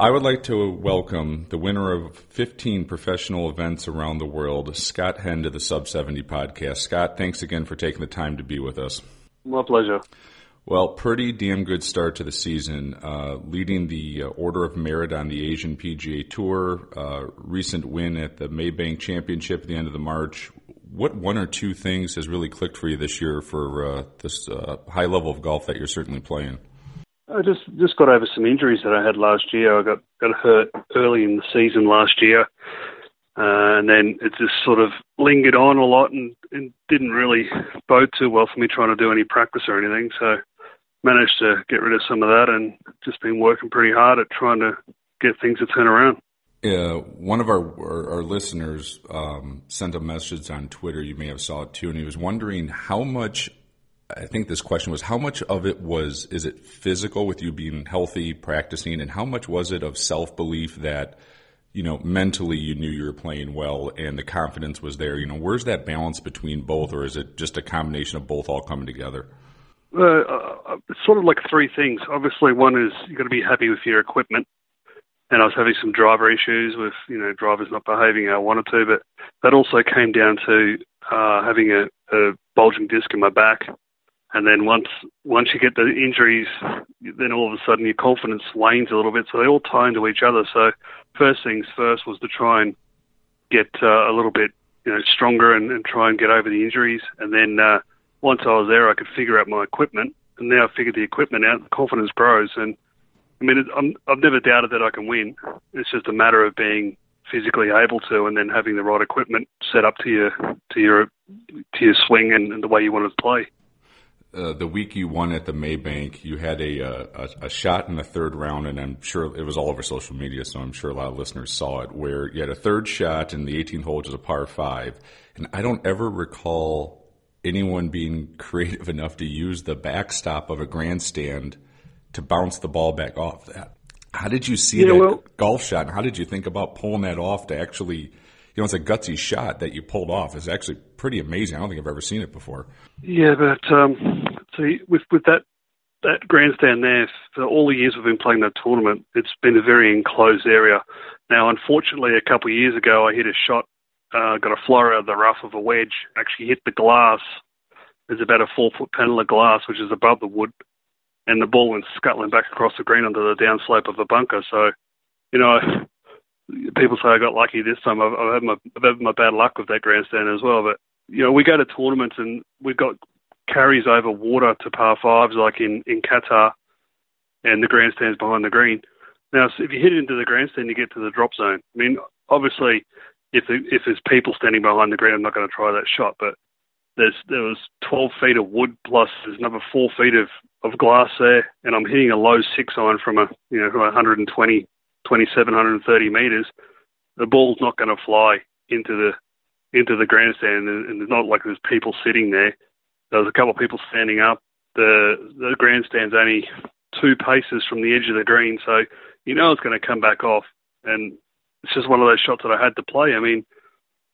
I would like to welcome the winner of 15 professional events around the world, Scott Hend, to the Sub 70 podcast. Scott, thanks again for taking the time to be with us. My pleasure. Well, pretty damn good start to the season, uh, leading the uh, Order of Merit on the Asian PGA Tour, uh, recent win at the Maybank Championship at the end of the March. What one or two things has really clicked for you this year for uh, this uh, high level of golf that you're certainly playing? I just just got over some injuries that I had last year. I got got hurt early in the season last year, uh, and then it just sort of lingered on a lot and, and didn't really bode too well for me trying to do any practice or anything. So managed to get rid of some of that and just been working pretty hard at trying to get things to turn around. Uh, one of our our, our listeners um, sent a message on Twitter. You may have saw it too, and he was wondering how much. I think this question was how much of it was is it physical with you being healthy, practicing, and how much was it of self belief that you know mentally you knew you were playing well and the confidence was there. You know, where's that balance between both, or is it just a combination of both all coming together? Uh, uh, it's sort of like three things. Obviously, one is you've got to be happy with your equipment. And I was having some driver issues with, you know, drivers not behaving how I wanted to. But that also came down to uh, having a, a bulging disc in my back. And then once once you get the injuries, then all of a sudden your confidence wanes a little bit. So they all tie into each other. So first things first was to try and get uh, a little bit, you know, stronger and, and try and get over the injuries. And then uh, once I was there, I could figure out my equipment, and now I figured the equipment out. The confidence grows, and I mean, I'm, I've never doubted that I can win. It's just a matter of being physically able to, and then having the right equipment set up to your to your to your swing and, and the way you want to play. Uh, the week you won at the Maybank, you had a, uh, a a shot in the third round, and I'm sure it was all over social media, so I'm sure a lot of listeners saw it. Where you had a third shot in the 18th hole, which is a par five, and I don't ever recall anyone being creative enough to use the backstop of a grandstand to bounce the ball back off that. How did you see Yeah, that well- golf shot? And how did you think about pulling that off to actually, know, it's a gutsy shot that you pulled off. It's actually pretty amazing. I don't think I've ever seen it before. Yeah, but um, see, with with that that grandstand there, for all the years we've been playing that tournament, it's been a very enclosed area. Now, unfortunately, a couple of years ago, I hit a shot, uh, got a floor out of the rough of a wedge, actually hit the glass. There's about a four foot panel of glass, which is above the wood, and the ball went scuttling back across the green onto the downslope of a bunker. So, you know, people say I got lucky this time. I've, I've had my I've had my bad luck with that grandstand as well. But you know, we go to tournaments and we've got carries over water to par fives, like in in Qatar, and the grandstand's behind the green. Now, so if you hit it into the grandstand, you get to the drop zone. I mean, obviously, if the, if there's people standing behind the green, I'm not going to try that shot. But there's there was 12 feet of wood plus there's another four feet of of glass there, and I'm hitting a low six iron from a you know from 120, 27, 130 meters. The ball's not going to fly into the into the grandstand, and, it's not like there's people sitting there. There was a couple of people standing up. The the grandstand's only two paces from the edge of the green, so you know it's going to come back off. And it's just one of those shots that I had to play. I mean,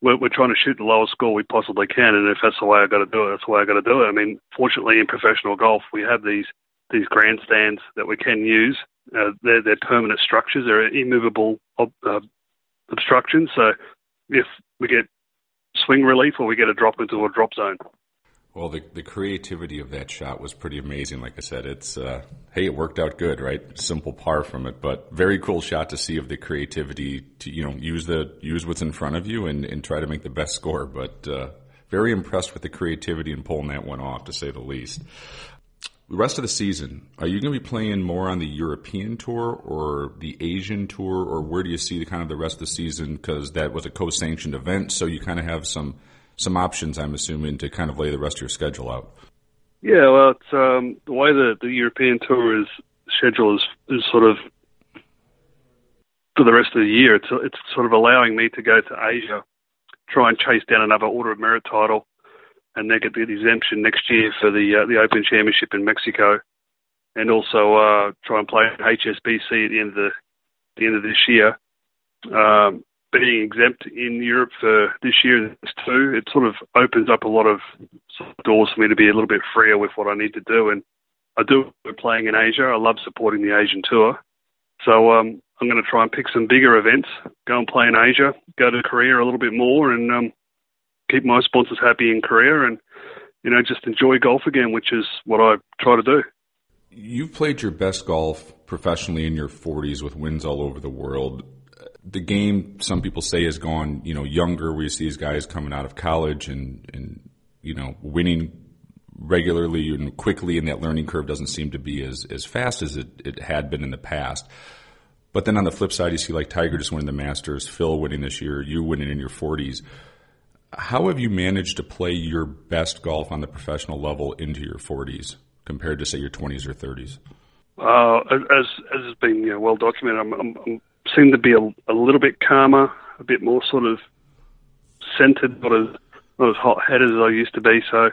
we're, we're trying to shoot the lowest score we possibly can, and if that's the way I got to do it, that's the way I got to do it. I mean, fortunately, in professional golf, we have these these grandstands that we can use. Uh, they're they're permanent structures. They're immovable ob- uh, obstructions. So if we get swing relief or we get a drop into a drop zone. Well, the the creativity of that shot was pretty amazing. Like I said, it's uh, hey, it worked out good, right? Simple par from it, but very cool shot to see of the creativity to you know use the use what's in front of you and, and try to make the best score. But uh, very impressed with the creativity and pulling that one off, to say the least. The rest of the season, are you going to be playing more on the European tour or the Asian tour, or where do you see the kind of the rest of the season? Because that was a co-sanctioned event, so you kind of have some some options, I'm assuming, to kind of lay the rest of your schedule out. Yeah, well, it's um, the way the the European tour is schedule is is sort of for the rest of the year. It's it's sort of allowing me to go to Asia, try and chase down another Order of Merit title, and then get the exemption next year for the uh, the Open Championship in Mexico, and also uh, try and play HSBC at the end of the, the end of this year. Um, being exempt in Europe for this year too, it sort of opens up a lot of doors for me to be a little bit freer with what I need to do. And I do playing in Asia. I love supporting the Asian tour. So um, I'm going to try and pick some bigger events, go and play in Asia, go to Korea a little bit more, and um, keep my sponsors happy in Korea, and you know just enjoy golf again, which is what I try to do. You've played your best golf professionally in your 40s with wins all over the world. The game, some people say, has gone you know younger. We see these guys coming out of college and and you know winning regularly and quickly, and that learning curve doesn't seem to be as as fast as it, it had been in the past. But then on the flip side, you see like Tiger just winning the Masters, Phil winning this year, you winning in your 40s. How have you managed to play your best golf on the professional level into your 40s compared to say your 20s or 30s? Uh, as as has been you know, well documented, I'm, I'm, I'm seem to be a, a, little bit calmer, a bit more sort of centered, not as not as hot headed as I used to be. So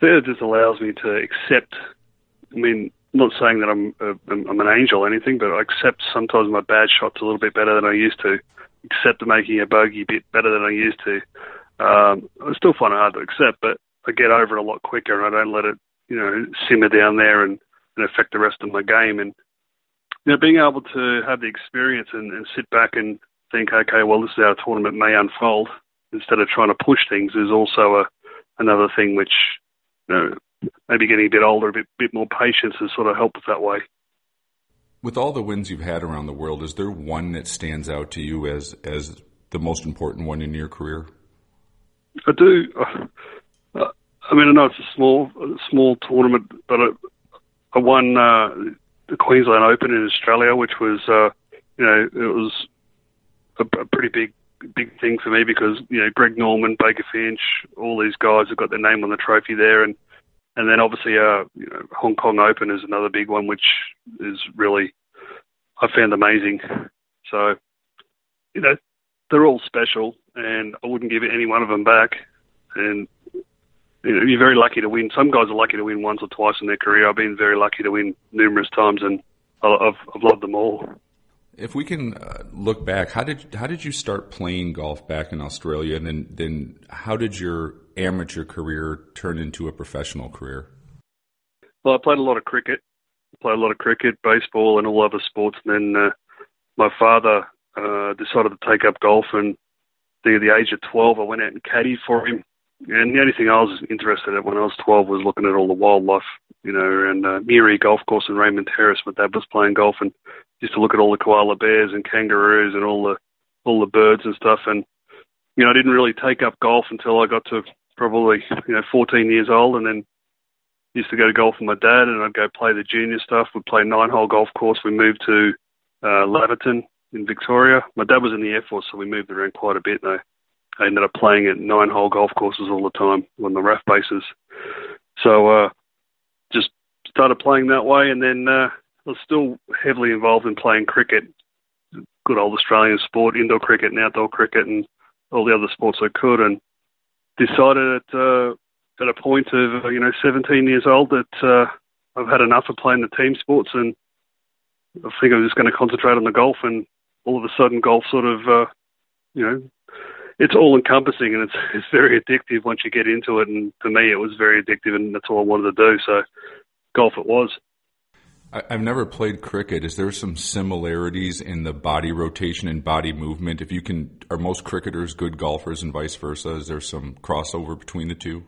that just allows me to accept. I mean, not saying that I'm uh, I'm an angel or anything, but I accept sometimes my bad shots a little bit better than I used to. Accept making a bogey a bit better than I used to. Um, I still find it hard to accept, but I get over it a lot quicker, and I don't let it, you know, simmer down there and, and affect the rest of my game. And you know, being able to have the experience and, and sit back and think, okay, well, this is how a tournament may unfold, instead of trying to push things, is also a another thing which, you know, maybe getting a bit older, a bit, bit more patience has sort of helped that way. With all the wins you've had around the world, is there one that stands out to you as as the most important one in your career? I do. Uh, I mean, I know it's a small small tournament, but I, I won uh, the Queensland Open in Australia, which was uh, you know it was a, a pretty big big thing for me because you know Greg Norman, Baker Finch, all these guys have got their name on the trophy there, and and then obviously, uh, you know, Hong Kong Open is another big one, which is really I found amazing. So, you know, they're all special, and I wouldn't give any one of them back. And you know, you're very lucky to win. Some guys are lucky to win once or twice in their career. I've been very lucky to win numerous times, and I've, I've loved them all. If we can uh, look back, how did how did you start playing golf back in Australia, and then then how did your amateur career turn into a professional career? Well, I played a lot of cricket, played a lot of cricket, baseball, and all other sports. And then uh, my father uh, decided to take up golf, and at the age of 12, I went out and caddied for him. And the only thing I was interested in when I was 12 was looking at all the wildlife, you know, and uh, Muree Golf Course in Raymond Terrace. My dad was playing golf and used to look at all the koala bears and kangaroos and all the all the birds and stuff. And you know, I didn't really take up golf until I got to probably you know 14 years old, and then used to go to golf with my dad, and I'd go play the junior stuff. We'd play nine hole golf course. We moved to uh, Laverton in Victoria. My dad was in the Air Force, so we moved around quite a bit. And I, I ended up playing at nine hole golf courses all the time on the RAF bases. So uh, just started playing that way, and then uh, I was still heavily involved in playing cricket, good old Australian sport, indoor cricket and outdoor cricket, and all the other sports I could, and decided at uh, at a point of you know 17 years old that uh, I've had enough of playing the team sports, and I think I'm just going to concentrate on the golf. And all of a sudden, golf sort of uh, you know it's all encompassing and it's it's very addictive once you get into it. And for me, it was very addictive, and that's all I wanted to do. So golf it was. I've never played cricket. Is there some similarities in the body rotation and body movement? If you can, are most cricketers good golfers and vice versa? Is there some crossover between the two?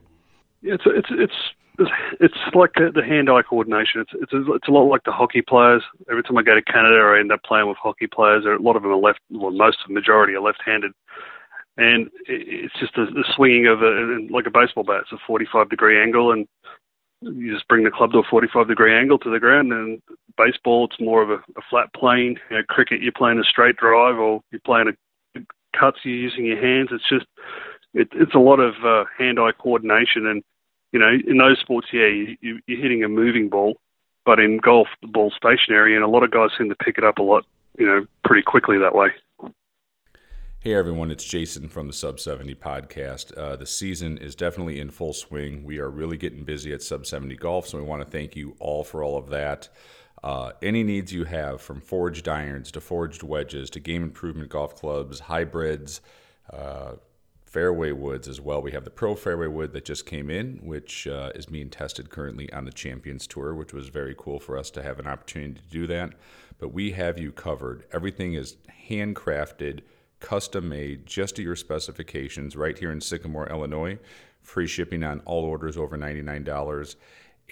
Yeah, it's it's it's it's like the hand-eye coordination. It's it's a, it's a lot like the hockey players. Every time I go to Canada, I end up playing with hockey players. A lot of them are left. Well, most of the majority are left-handed, and it's just the, the swinging of a like a baseball bat. It's a 45 degree angle, and you just bring the club to a 45 degree angle to the ground. And baseball, it's more of a, a flat plane. You know, cricket, you're playing a straight drive, or you're playing a cuts. You're using your hands. It's just it, it's a lot of uh, hand-eye coordination. And you know, in those sports, yeah, you, you're hitting a moving ball, but in golf, the ball's stationary, and a lot of guys seem to pick it up a lot you know, pretty quickly that way. Hey everyone, it's Jason from the Sub 70 podcast. Uh, the season is definitely in full swing. We are really getting busy at Sub 70 Golf, so we want to thank you all for all of that. Uh, any needs you have, from forged irons to forged wedges to game improvement golf clubs, hybrids, uh, fairway woods as well. We have the Pro Fairway Wood that just came in, which uh, is being tested currently on the Champions Tour, which was very cool for us to have an opportunity to do that. But we have you covered. Everything is handcrafted custom made just to your specifications right here in Sycamore, Illinois. Free shipping on all orders over $99.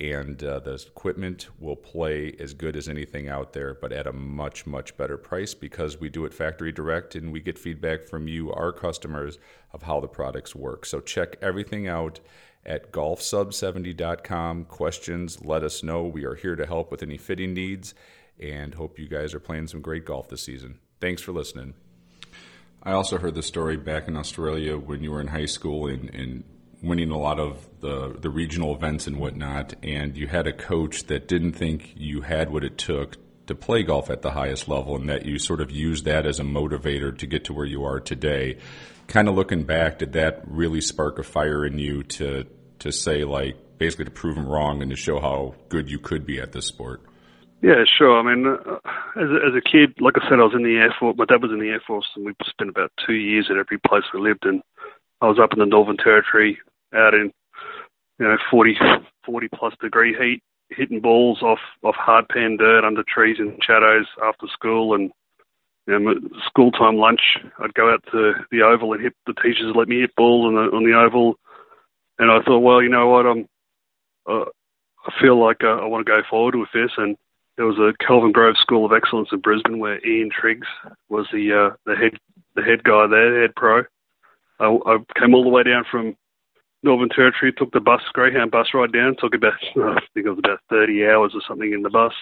And uh, the equipment will play as good as anything out there, but at a much, much better price because we do it factory direct and we get feedback from you, our customers, of how the products work. So check everything out at golfsub70.com. Questions, let us know. We are here to help with any fitting needs and hope you guys are playing some great golf this season. Thanks for listening. I also heard the story back in Australia when you were in high school and, and winning a lot of the the regional events and whatnot, and you had a coach that didn't think you had what it took to play golf at the highest level, and that you sort of used that as a motivator to get to where you are today. Kind of looking back, did that really spark a fire in you to to say like basically to prove him wrong and to show how good you could be at this sport? Yeah, sure. I mean, uh, as a, as a kid, like I said, I was in the Air Force. My dad was in the Air Force, and we spent about two years at every place we lived. And I was up in the Northern Territory, out in you know 40, 40 plus degree heat, hitting balls off off hard pan dirt under trees and shadows after school, and you know, school time lunch. I'd go out to the oval and hit the teachers let me hit balls on the on the oval, and I thought, well, you know what, I'm. Uh, I feel like uh, I want to go forward with this, and there was a Kelvin Grove School of Excellence in Brisbane where Ian Triggs was the uh, the head the head guy there, the head pro. I, I came all the way down from Northern Territory, took the bus, Greyhound bus ride down. Took about I think it was about 30 hours or something in the bus.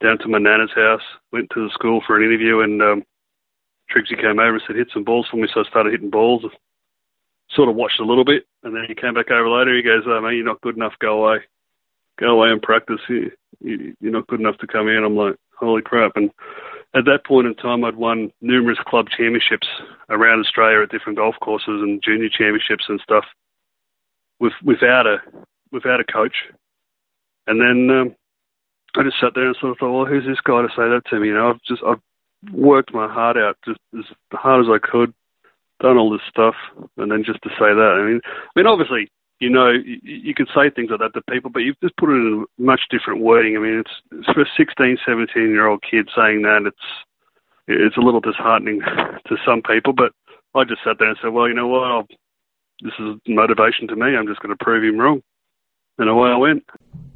Down to my nana's house, went to the school for an interview, and um, Triggsy came over and said, "Hit some balls for me." So I started hitting balls. Sort of watched a little bit, and then he came back over later. He goes, "Oh man, you're not good enough. Go away." go away and practice. You, you, you're not good enough to come in. I'm like, holy crap. And at that point in time, I'd won numerous club championships around Australia at different golf courses and junior championships and stuff with, without a without a coach. And then um, I just sat there and sort of thought, well, who's this guy to say that to me? You know, I've just I've worked my heart out just as hard as I could, done all this stuff, and then just to say that. I mean, I mean, obviously, you know, you, you can say things like that to people, but you've just put it in much different wording. I mean, it's, it's for a 16, 17 year old kid saying that it's it's a little disheartening to some people. But I just sat there and said, well, you know what, I'll, this is motivation to me. I'm just going to prove him wrong, and away I went.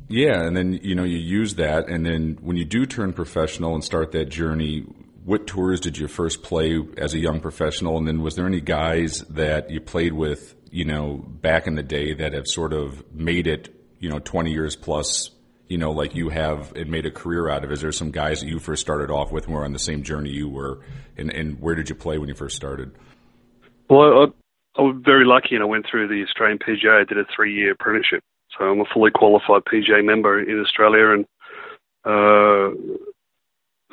Yeah, and then you know you use that, and then when you do turn professional and start that journey, what tours did you first play as a young professional? And then was there any guys that you played with you know, back in the day that have sort of made it, you know, 20 years plus, you know, like you have and made a career out of? Is there some guys that you first started off with and were on the same journey you were? And, and where did you play when you first started? Well, I, was very lucky and I went through the Australian PGA. I did a three year apprenticeship. So I'm a fully qualified PGA member in Australia and uh,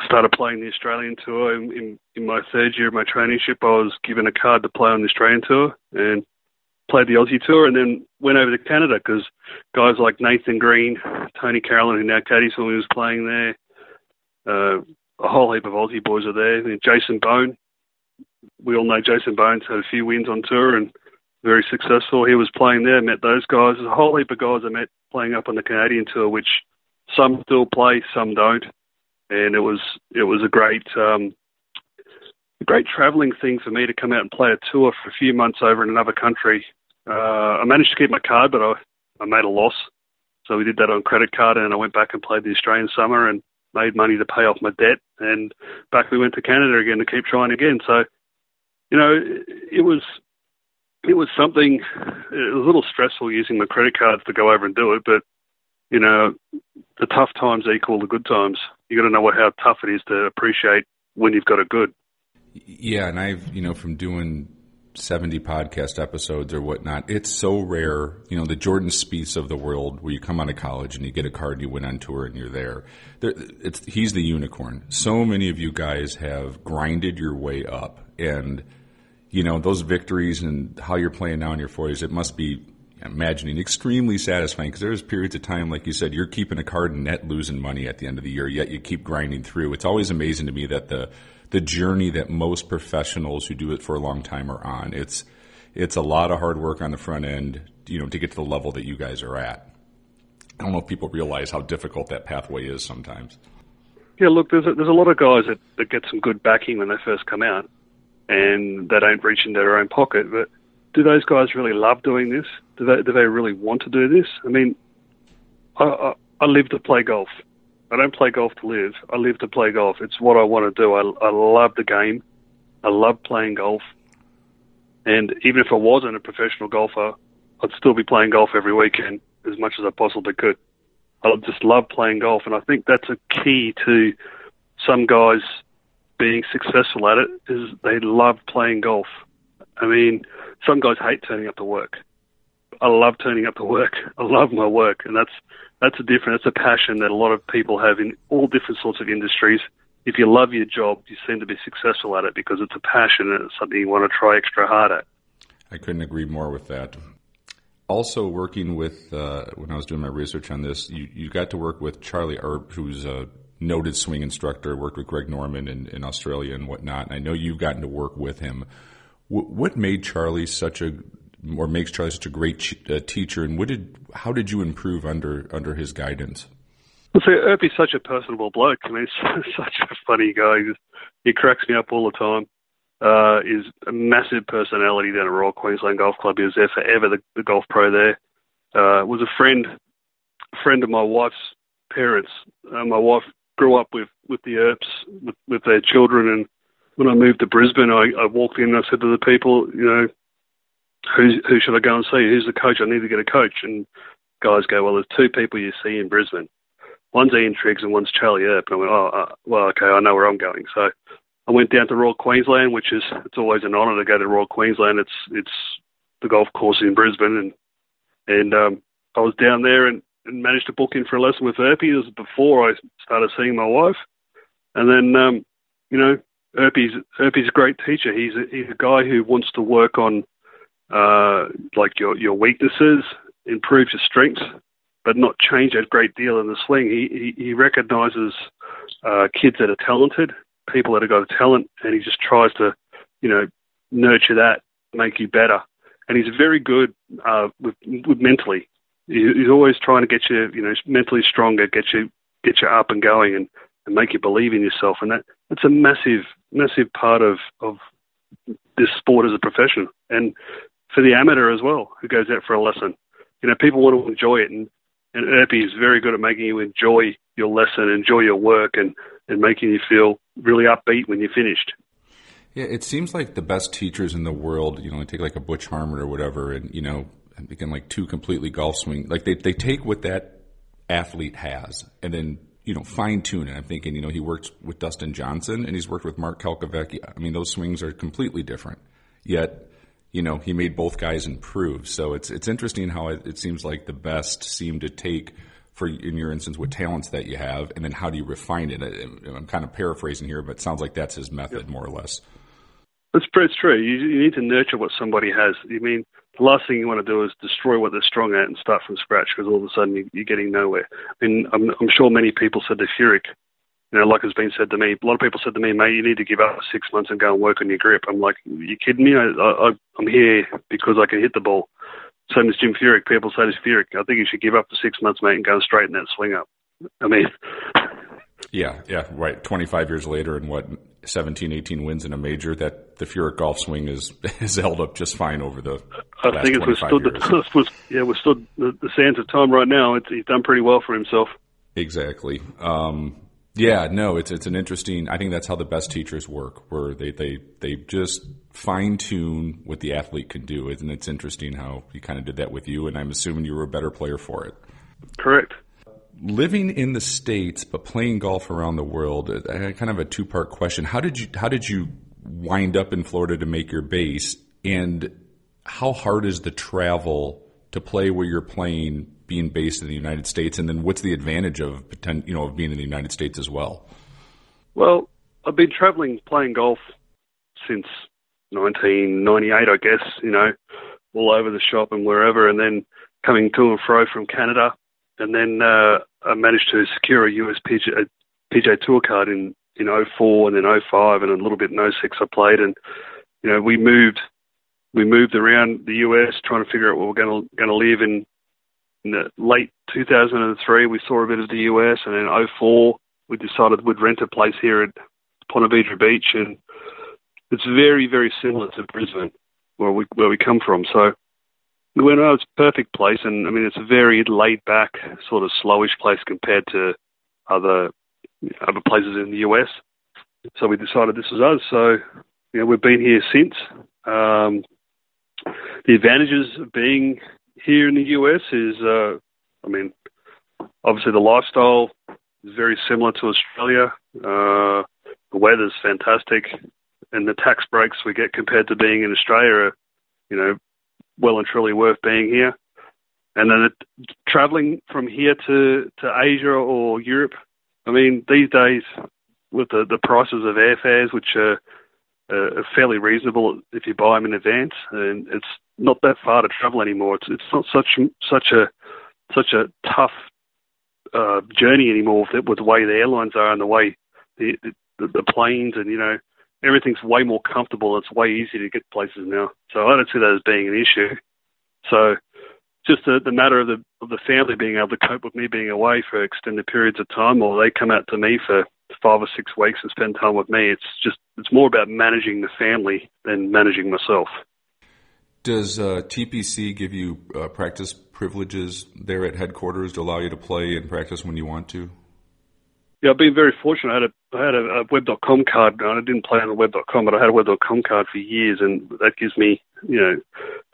started playing the Australian tour. In, in, in my third year of my traineeship, I was given a card to play on the Australian tour. And played the Aussie tour and then went over to Canada because guys like Nathan Green, Tony Carolan, who now caddies when he was playing there, uh, a whole heap of Aussie boys are there. Jason Bone, we all know Jason Bone's had a few wins on tour and very successful. He was playing there, met those guys. There's a whole heap of guys I met playing up on the Canadian tour, which some still play, some don't. And it was it was a great um, a great travelling thing for me to come out and play a tour for a few months over in another country uh, I managed to keep my card, but I, I made a loss. So we did that on credit card, and I went back and played the Australian summer and made money to pay off my debt. And back we went to Canada again to keep trying again. So, you know, it was it was something. It was a little stressful using my credit cards to go over and do it, but you know, the tough times equal the good times. You got to know what how tough it is to appreciate when you've got a good. Yeah, and I've you know from doing 70 podcast episodes or whatnot, it's so rare, you know, the Jordan Spieths of the world where you come out of college and you get a card and you went on tour and you're there. there he's the unicorn. So many of you guys have grinded your way up and, you know, those victories and how you're playing now in your 40s, it must be imagining extremely satisfying because there's periods of time, like you said, you're keeping a card net losing money at the end of the year, yet you keep grinding through. It's always amazing to me that the, the journey that most professionals who do it for a long time are on. It's it's a lot of hard work on the front end, you know, to get to the level that you guys are at. I don't know if people realize how difficult that pathway is sometimes. Yeah, look, there's a, there's a lot of guys that, that get some good backing when they first come out, and they don't reach into their own pocket. But do those guys really love doing this? Do they do they really want to do this? I mean, I, I, I live to play golf. I don't play golf to live. I live to play golf. It's what I want to do. I, I love the game. I love playing golf. And even if I wasn't a professional golfer, I'd still be playing golf every weekend as much as I possibly could. I just love playing golf, and I think that's a key to some guys being successful at it is they love playing golf. I mean, some guys hate turning up to work. I love turning up to work. I love my work, and that's that's a different. That's a passion that a lot of people have in all different sorts of industries. If you love your job, you seem to be successful at it because it's a passion and it's something you want to try extra hard at. I couldn't agree more with that. Also, working with uh, when I was doing my research on this, you, you got to work with Charlie Earp, who's a noted swing instructor. Worked with Greg Norman in, in Australia and whatnot. And I know you've gotten to work with him. W- what made Charlie such a or makes Charlie such a great uh, teacher? And what did how did you improve under under his guidance? Well, see, Earpy's such a personable bloke. I mean, he's such a funny guy. He, he cracks me up all the time. Uh, is a massive personality down at Royal Queensland Golf Club. He was there forever, the, the golf pro there. Uh, was a friend, friend of my wife's parents. Uh, my wife grew up with, with the Earps, with, with their children, and when I moved to Brisbane, I, I walked in and I said to the people, you know, who who should I go and see? Who's the coach? I need to get a coach. And guys go, well, there's two people you see in Brisbane. One's Ian Triggs and one's Charlie Earp. And I went, oh, uh, well, okay, I know where I'm going. So I went down to Royal Queensland, which is it's always an honour to go to Royal Queensland. It's it's the golf course in Brisbane, and and um, I was down there and, and managed to book in for a lesson with Earpy. This was before I started seeing my wife, and then um, you know Earpy's Earpy's a great teacher. He's a, he's a guy who wants to work on uh, like your your weaknesses, improve your strengths, but not change a great deal in the swing. He he, he recognizes uh, kids that are talented, people that have got talent, and he just tries to, you know, nurture that, make you better. And he's very good uh, with, with mentally. He's always trying to get you, you know, mentally stronger, get you get you up and going, and, and make you believe in yourself. And that that's a massive massive part of of this sport as a profession. And for the amateur as well who goes out for a lesson. You know, people want to enjoy it, and and Earpy is very good at making you enjoy your lesson, enjoy your work, and and making you feel really upbeat when you're finished. Yeah, it seems like the best teachers in the world, you know, take like a Butch Harmon or whatever, and you know, again, like two completely golf swing, like they they take what that athlete has and then you know fine tune it. I'm thinking, you know, he works with Dustin Johnson and he's worked with Mark Calcavecchia. I mean, those swings are completely different, yet you know, he made both guys improve. So it's it's interesting how it, it, seems like the best seem to take for in your instance what talents that you have, and then how do you refine it? I, am kind of paraphrasing here, but it sounds like that's his method yep. more or less. It's, it's true. You, you need to nurture what somebody has. You mean the last thing you want to do is destroy what they're strong at and start from scratch because all of a sudden you, you're getting nowhere. I mean, I'm, I'm sure many people said to Furyk, you know, like has been said to me, a lot of people said to me, mate, you need to give up six months and go and work on your grip. I'm like, you kidding me? I, I, I'm here because I can hit the ball. Same as Jim Furyk. People say to Furyk, I think you should give up for six months, mate, and go and straighten that swing up. I mean, yeah, yeah, right. 25 years later and what, 17, 18 wins in a major, that the Furyk golf swing is, is held up just fine over the I think it's withstood the, was, yeah, withstood the, the sands of time right now. It's, he's done pretty well for himself. Exactly. Um, yeah, no, it's it's an interesting. I think that's how the best teachers work, where they they they just fine tune what the athlete can do, and it's interesting how he kind of did that with you. And I'm assuming you were a better player for it. Correct. Living in the states but playing golf around the world, uh, kind of a two part question. How did you how did you wind up in Florida to make your base? And how hard is the travel to play where you're playing, being based in the United States, and then what's the advantage of you know of being in the United States as well? Well, I've been traveling playing golf since 1998, I guess. You know, all over the shop and wherever, and then coming to and fro from Canada, and then uh, I managed to secure a US PGA, Tour card in in 04 and then 05 and a little bit in 06 I played, and you know we moved we moved around the US trying to figure out where we're going to going to live in. Late 2003, we saw a bit of the US, and in 04, we decided we'd rent a place here at Ponte Vedra Beach, and it's very, very similar to Brisbane, where we where we come from. So we went, oh, it's a perfect place, and I mean, it's a very laid back, sort of slowish place compared to other other places in the US. So we decided this was us. So you know, we've been here since. Um, the advantages of being here in the US is, uh, I mean, obviously the lifestyle is very similar to Australia. Uh, the weather's fantastic, and the tax breaks we get compared to being in Australia are, you know, well and truly worth being here. And then it, traveling from here to, to Asia or Europe, I mean, these days with the, the prices of airfares, which are, uh, fairly reasonable if you buy them in advance, and it's not that far to travel anymore. It's it's not such such a such a tough uh, journey anymore with, the way the airlines are and the way the, the the planes and you know everything's way more comfortable. It's way easier to get places now. So I don't see that as being an issue. So just the, the matter of the of the family being able to cope with me being away for extended periods of time, or they come out to me for five or six weeks and spend time with me. It's just it's more about managing the family than managing myself. Does uh, TPC give you uh, practice privileges there at headquarters to allow you to play and practice when you want to? Yeah, I've been very fortunate. I had a I had a, a web.com card. I didn't play on the web.com, but I had a web.com card for years, and that gives me you know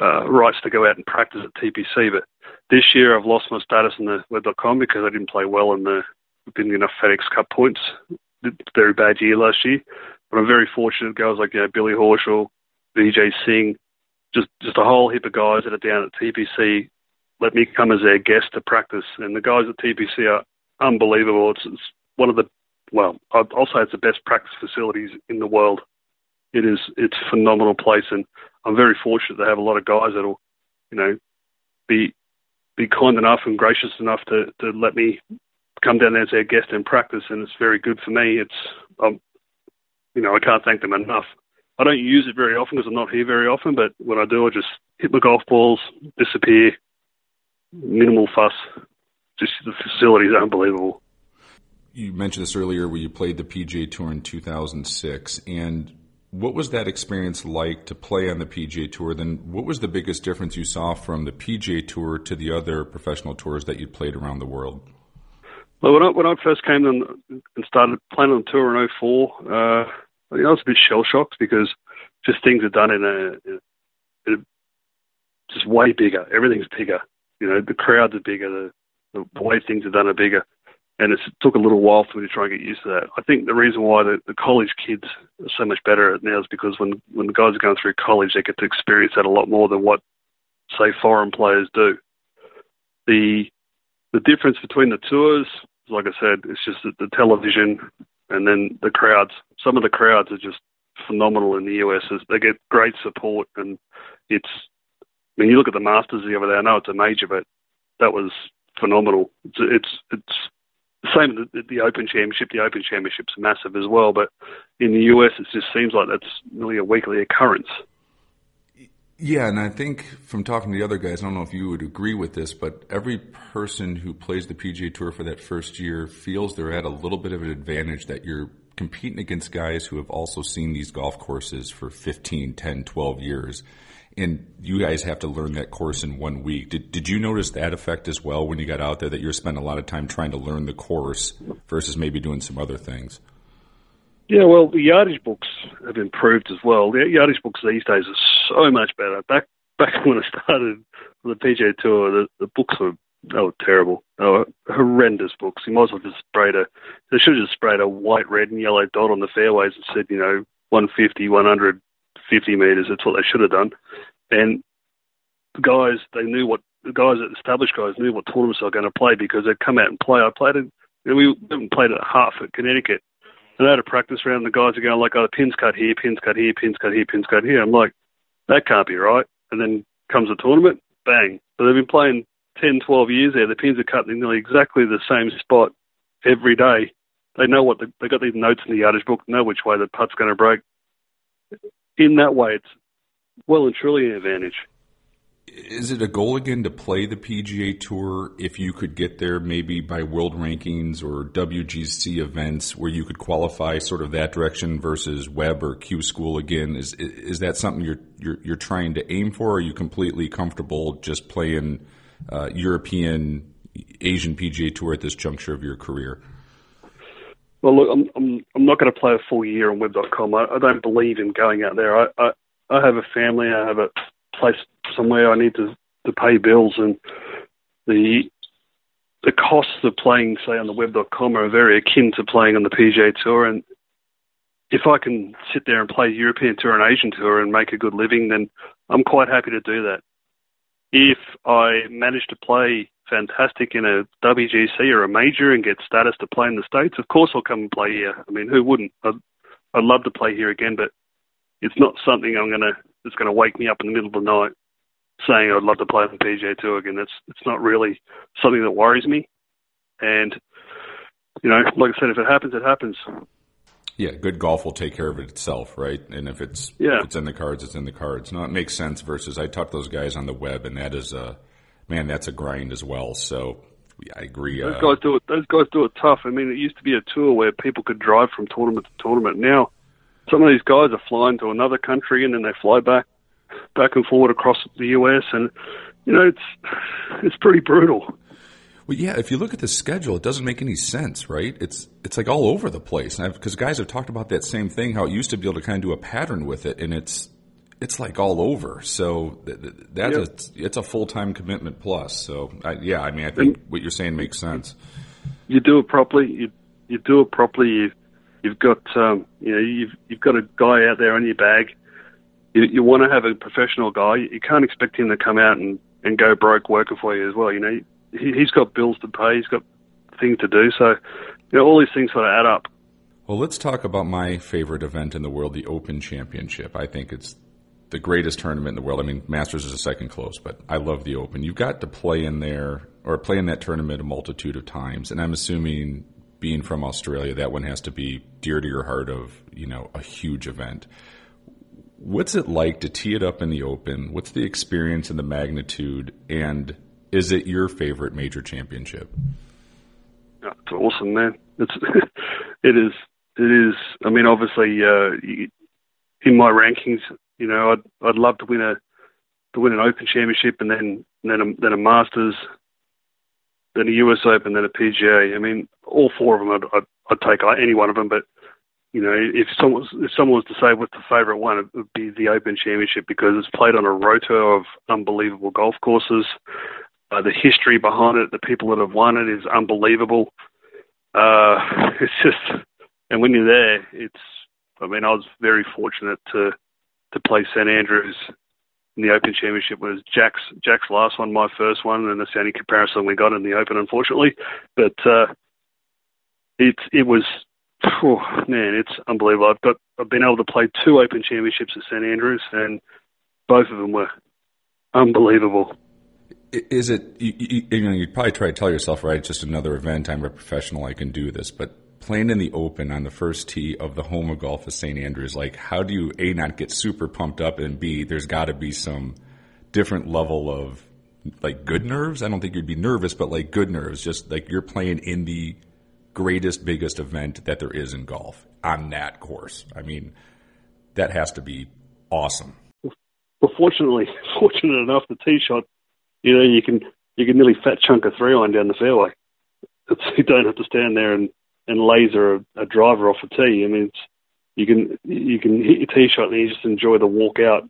uh, rights to go out and practice at TPC. But this year, I've lost my status in the web.com because I didn't play well in the didn't get enough FedEx Cup points. Very bad year last year, but I'm very fortunate. Guys like you know, Billy Horschel, Vijay Singh, just just a whole heap of guys that are down at TPC let me come as their guest to practice. And the guys at TPC are unbelievable. It's, it's one of the well, I'll say it's the best practice facilities in the world. It is it's a phenomenal place, and I'm very fortunate to have a lot of guys that'll, you know, be be kind enough and gracious enough to to let me come down there as their guest and practice, and it's very good for me. It's um, you know, I can't thank them enough. I don't use it very often because I'm not here very often, but when I do, I just hit my golf balls, disappear, minimal fuss. Just the facility is unbelievable. You mentioned this earlier where you played the PGA Tour in 2006. And what was that experience like to play on the PGA Tour? Then, what was the biggest difference you saw from the PGA Tour to the other professional tours that you played around the world? Well, when I, when I first came and started playing on the tour in 04, uh, I was a bit shell shocked because just things are done in a, in a just way bigger. Everything's bigger. You know, the crowds are bigger, the, the way things are done are bigger. And it took a little while for me to try and get used to that. I think the reason why the, the college kids are so much better at now is because when, when the guys are going through college, they get to experience that a lot more than what, say, foreign players do. The the difference between the tours, like I said, it's just the, the television and then the crowds. Some of the crowds are just phenomenal in the US. They get great support, and it's I mean, you look at the Masters the other day. I know it's a major, but that was phenomenal. It's it's, it's the same the, the Open Championship. The Open Championship's massive as well, but in the US, it just seems like that's nearly a weekly occurrence. Yeah, and I think from talking to the other guys, I don't know if you would agree with this, but every person who plays the PGA Tour for that first year feels they're at a little bit of an advantage that you're competing against guys who have also seen these golf courses for 15, 10, 12 years and you guys have to learn that course in one week. Did did you notice that effect as well when you got out there that you're spending a lot of time trying to learn the course versus maybe doing some other things? Yeah, well, the yardage books have improved as well. The yardage books these days are so much better. Back back when I started the PGA Tour, the, the books were were terrible. Oh, horrendous books. You might as well just sprayed a. They should have just sprayed a white, red, and yellow dot on the fairways and said, you know, 150, 100, 50 metres. That's what they should have done. And the guys, they knew what the guys, established guys, knew what tournaments they were going to play because they'd come out and play. I played it. You know, we haven't played at Hartford, Connecticut. And I had a practice round. The guys are going like, "Oh, the pins cut here, pins cut here, pins cut here, pins cut here." I'm like, that can't be right. And then comes the tournament, bang. So they've been playing 10, 12 years there. The pins are cut in nearly exactly the same spot every day. They know what the, they got these notes in the yardage book, know which way the putt's going to break. In that way, it's well and truly an advantage. Is it a goal again to play the PGA Tour if you could get there maybe by world rankings or WGC events where you could qualify sort of that direction versus Web or Q School again? Is is that something you're you're, you're trying to aim for? Or are you completely comfortable just playing uh, European Asian PGA Tour at this juncture of your career? Well, look, I'm I'm, I'm not going to play a full year on Web.com. I, I don't believe in going out there. I, I I have a family. I have a place somewhere. I need to to pay bills, and the the costs of playing, say, on the Web.com are very akin to playing on the PGA Tour. And if I can sit there and play European Tour and Asian Tour and make a good living, then I'm quite happy to do that. If I manage to play fantastic in a WGC or a major and get status to play in the States, of course I'll come and play here. I mean, who wouldn't? I'd, I'd love to play here again, but it's not something I'm gonna that's gonna wake me up in the middle of the night saying I'd love to play on the PGA Tour again. That's it's not really something that worries me. And you know, like I said, if it happens, it happens. Yeah, good golf will take care of it itself, right? And if it's yeah. if it's in the cards, it's in the cards. No, it makes sense. Versus, I talk to those guys on the web, and that is a man, that's a grind as well. So I agree. Those uh, guys do it. Those guys do it tough. I mean, it used to be a tour where people could drive from tournament to tournament. Now, some of these guys are flying to another country and then they fly back, back and forward across the US, and you know, it's it's pretty brutal. Well, yeah. If you look at the schedule, it doesn't make any sense, right? It's it's like all over the place. Because guys have talked about that same thing, how it used to be able to kind of do a pattern with it, and it's it's like all over. So that's yep. a, it's a full time commitment plus. So I, yeah, I mean, I think and what you're saying makes sense. You do it properly. You you do it properly. You, you've got um, you know you've you've got a guy out there on your bag. You, you want to have a professional guy. You can't expect him to come out and, and go broke working for you as well. You know he's got bills to pay. He's got things to do. So you know all these things sort of add up. Well, let's talk about my favorite event in the world, the Open Championship. I think it's the greatest tournament in the world. I mean, Masters is a second close, but I love the Open. You've got to play in there or play in that tournament a multitude of times, and I'm assuming being from Australia, that one has to be dear to your heart of you know a huge event. What's it like to tee it up in the Open? What's the experience and the magnitude? And is it your favorite major championship? It's awesome, man. It's it is it is. I mean, obviously, uh, in my rankings, you know, I'd I'd love to win a to win an Open Championship and then then a, then a Masters, then a US Open, then a PGA. I mean, all four of them, I'd, I'd, I'd take any one of them. But you know, if someone if someone was to say what's the favourite one, it would be the Open Championship because it's played on a rota of unbelievable golf courses. The history behind it, the people that have won it, is unbelievable. Uh, it's just, and when you're there, it's. I mean, I was very fortunate to to play St Andrews in the Open Championship was Jack's Jack's last one, my first one, and that's the only comparison we got in the Open, unfortunately. But uh, it it was, oh, man, it's unbelievable. I've got I've been able to play two Open Championships at St Andrews, and both of them were unbelievable. Is it you, you, you know you'd probably try to tell yourself right? It's just another event. I'm a professional. I can do this, but playing in the open on the first tee of the home of golf of St. Andrews, like how do you A not get super pumped up and B there's got to be some different level of like good nerves. I don't think you'd be nervous, but like good nerves, just like you're playing in the greatest, biggest event that there is in golf on that course. I mean, that has to be awesome. Well, fortunately, fortunate enough, the tee shot, you know, you can you can nearly fat chunk a three iron down the fairway. It's, you don't have to stand there and and laser a, a driver off a tee. I mean, you can you can hit your tee shot and you just enjoy the walk out.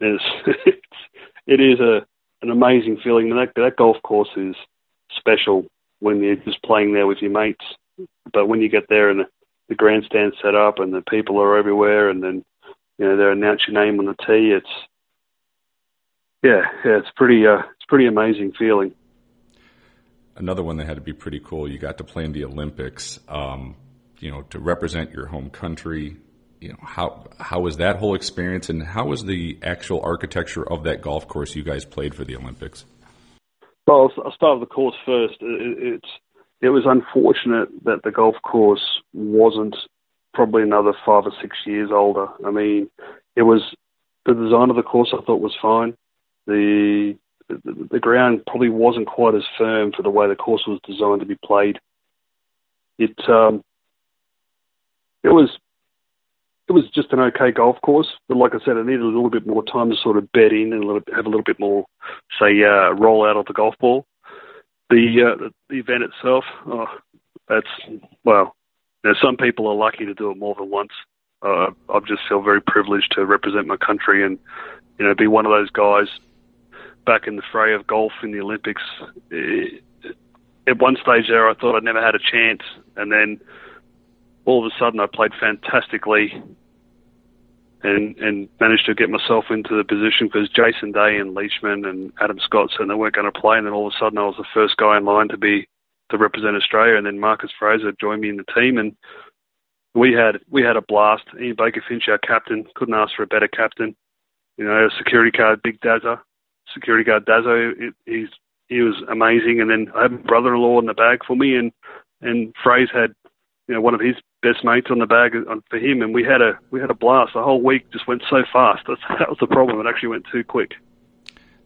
It's, it's it is a an amazing feeling. And that that golf course is special when you're just playing there with your mates. But when you get there and the, the grandstand set up and the people are everywhere, and then you know, they announce your name on the tee. It's yeah, yeah, it's pretty uh, it's pretty amazing feeling. Another one that had to be pretty cool. You got to play in the Olympics. Um, you know, to represent your home country. You know how how was that whole experience, and how was the actual architecture of that golf course you guys played for the Olympics? Well, I'll start with the course first. It, it's it was unfortunate that the golf course wasn't probably another five or six years older. I mean, it was the design of the course I thought was fine. The the, ground probably wasn't quite as firm for the way the course was designed to be played. It um, it was it was just an okay golf course, but like I said, it needed a little bit more time to sort of bed in and a little, have a little bit more, say, uh, roll out of the golf ball. The uh, the event itself, oh, that's well, some people are lucky to do it more than once. Uh, I just feel very privileged to represent my country and you know be one of those guys back in the fray of golf in the Olympics. Eh, at one stage there, I thought I'd never had a chance, and then all of a sudden I played fantastically and and managed to get myself into the position because Jason Day and Leishman and Adam Scott said they weren't going to play, and then all of a sudden I was the first guy in line to be to represent Australia, and then Marcus Fraser joined me in the team, and we had we had a blast. Ian Baker Finch, our captain, couldn't ask for a better captain. You know, a security guard, Big Dazza, security guard Dazzo, he's he was amazing, and then I had my brother-in-law in the bag for me, and and Fraser had you know one of his best mates on the bag uh, for him, and we had a we had a blast. The whole week just went so fast. That's, that was the problem. It actually went too quick.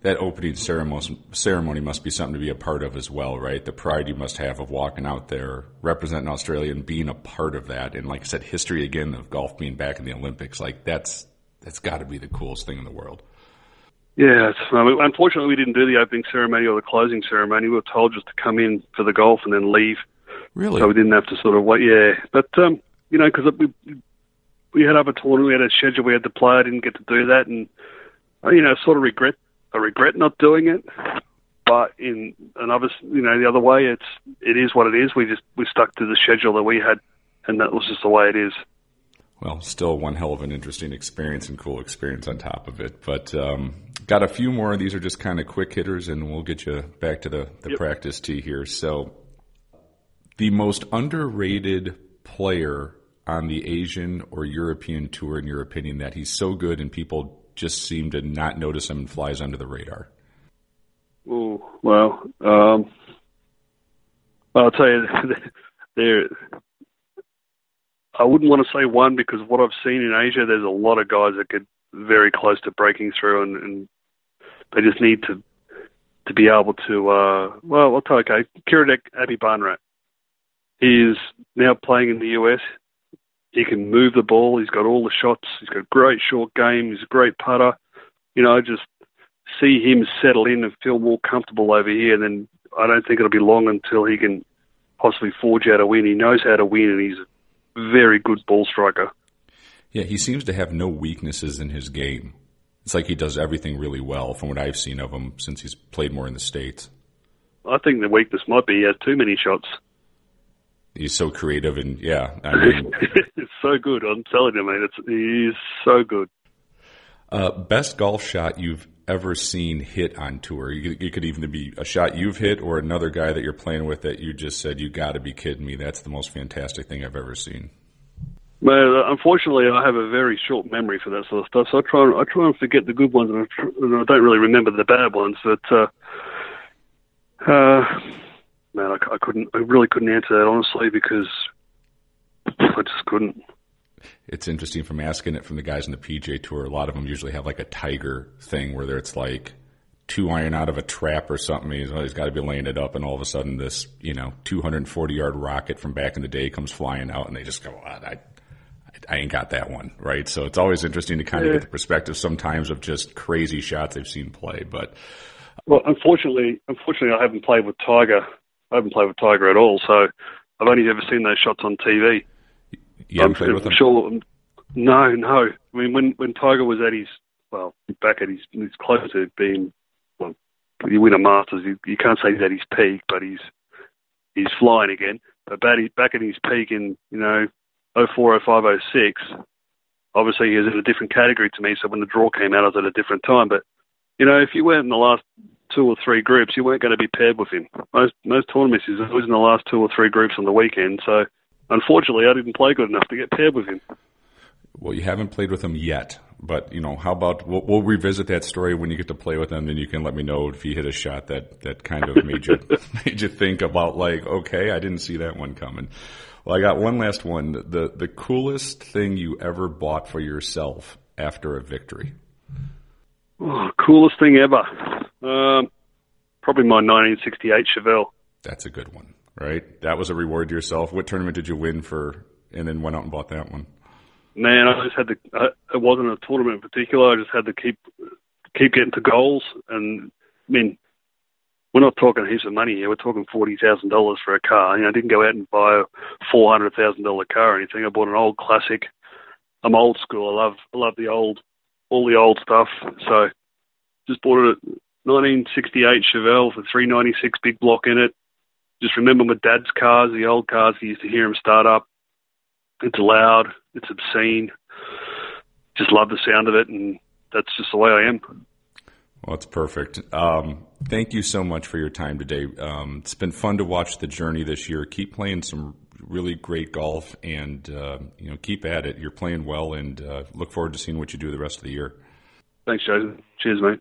That opening ceremony ceremony must be something to be a part of as well, right? The pride you must have of walking out there, representing Australia, and being a part of that. And like I said, history again of golf being back in the Olympics. Like that's that's got to be the coolest thing in the world. Yeah, I unfortunately, we didn't do the opening ceremony or the closing ceremony. We were told just to come in for the golf and then leave. Really? So we didn't have to sort of wait. Yeah, but um, you know, because we we had other tournament, we had a schedule we had to play. I didn't get to do that, and uh, you know, sort of regret. I regret not doing it. But in another, you know, the other way, it's it is what it is. We just we stuck to the schedule that we had, and that was just the way it is. Well, still one hell of an interesting experience and cool experience on top of it. But um, got a few more. These are just kind of quick hitters, and we'll get you back to the, the yep. practice tee here. So, the most underrated player on the Asian or European tour, in your opinion, that he's so good and people just seem to not notice him and flies under the radar? Oh well, um, I'll tell you, there. I wouldn't want to say one because what I've seen in Asia, there's a lot of guys that get very close to breaking through, and, and they just need to to be able to. Uh, well, I'll tell okay, Kiradech Aphibarnrat he is now playing in the US. He can move the ball. He's got all the shots. He's got great short game. He's a great putter. You know, just see him settle in and feel more comfortable over here. And then I don't think it'll be long until he can possibly forge out a win. He knows how to win, and he's a very good ball striker. Yeah, he seems to have no weaknesses in his game. It's like he does everything really well from what I've seen of him since he's played more in the States. I think the weakness might be he has too many shots he's so creative and yeah, I mean, it's so good. I'm telling you, man, it's he's so good. Uh, best golf shot you've ever seen hit on tour? You, you could even be a shot you've hit or another guy that you're playing with that you just said you got to be kidding me. That's the most fantastic thing I've ever seen. Well, unfortunately, I have a very short memory for that sort of stuff, so I try I try and forget the good ones, and I, tr- and I don't really remember the bad ones. But uh, uh, man, I, I couldn't, I really couldn't answer that honestly because I just couldn't. It's interesting from asking it from the guys in the PGA Tour. A lot of them usually have like a tiger thing where it's like two iron out of a trap or something. He's, he's got to be laying it up, and all of a sudden, this you know 240 yard rocket from back in the day comes flying out, and they just go, oh, I, I ain't got that one, right? So it's always interesting to kind of get the perspective sometimes of just crazy shots they've seen play. But well, unfortunately, unfortunately, I haven't played with Tiger I haven't played with Tiger at all, so I've only ever seen those shots on TV. You haven't I'm, played with him? Sure. No, no. I mean, when when Tiger was at his well, back at his, he's close to being well, you win a Masters, you, you can't say he's at his peak, but he's he's flying again. But back, back at his peak in you know 04, 05, 06, obviously he was in a different category to me. So when the draw came out, I was at a different time. But you know, if you weren't in the last two or three groups, you weren't going to be paired with him. Most most tournaments is always in the last two or three groups on the weekend. So unfortunately, I didn't play good enough to get paired with him. Well, you haven't played with him yet, but you know, how about we'll, we'll, revisit that story when you get to play with him, and you can let me know if he hit a shot that that kind of made you made you think about like, okay, I didn't see that one coming. Well, I got one last one. The the coolest thing you ever bought for yourself after a victory. Oh, coolest thing ever. Um, probably my 1968 Chevelle. That's a good one, right? That was a reward to yourself. What tournament did you win for, and then went out and bought that one? Man, I just had to. I, it wasn't a tournament in particular. I just had to keep keep getting to goals, and I mean, we're not talking heaps of money here. We're talking forty thousand dollars for a car. You know, I didn't go out and buy a four hundred thousand dollar car or anything. I bought an old classic. I'm old school. I love I love the old all the old stuff. So just bought a 1968 Chevelle for 396 big block in it. Just remember my dad's cars, the old cars. He used to hear them start up. It's loud. It's obscene. Just love the sound of it, and that's just the way I am. Well, it's perfect. Um, thank you so much for your time today. Um, it's been fun to watch the journey this year. Keep playing some really great golf, and uh, you know, keep at it. You're playing well, and uh, look forward to seeing what you do the rest of the year. Thanks, Jason. Cheers, mate.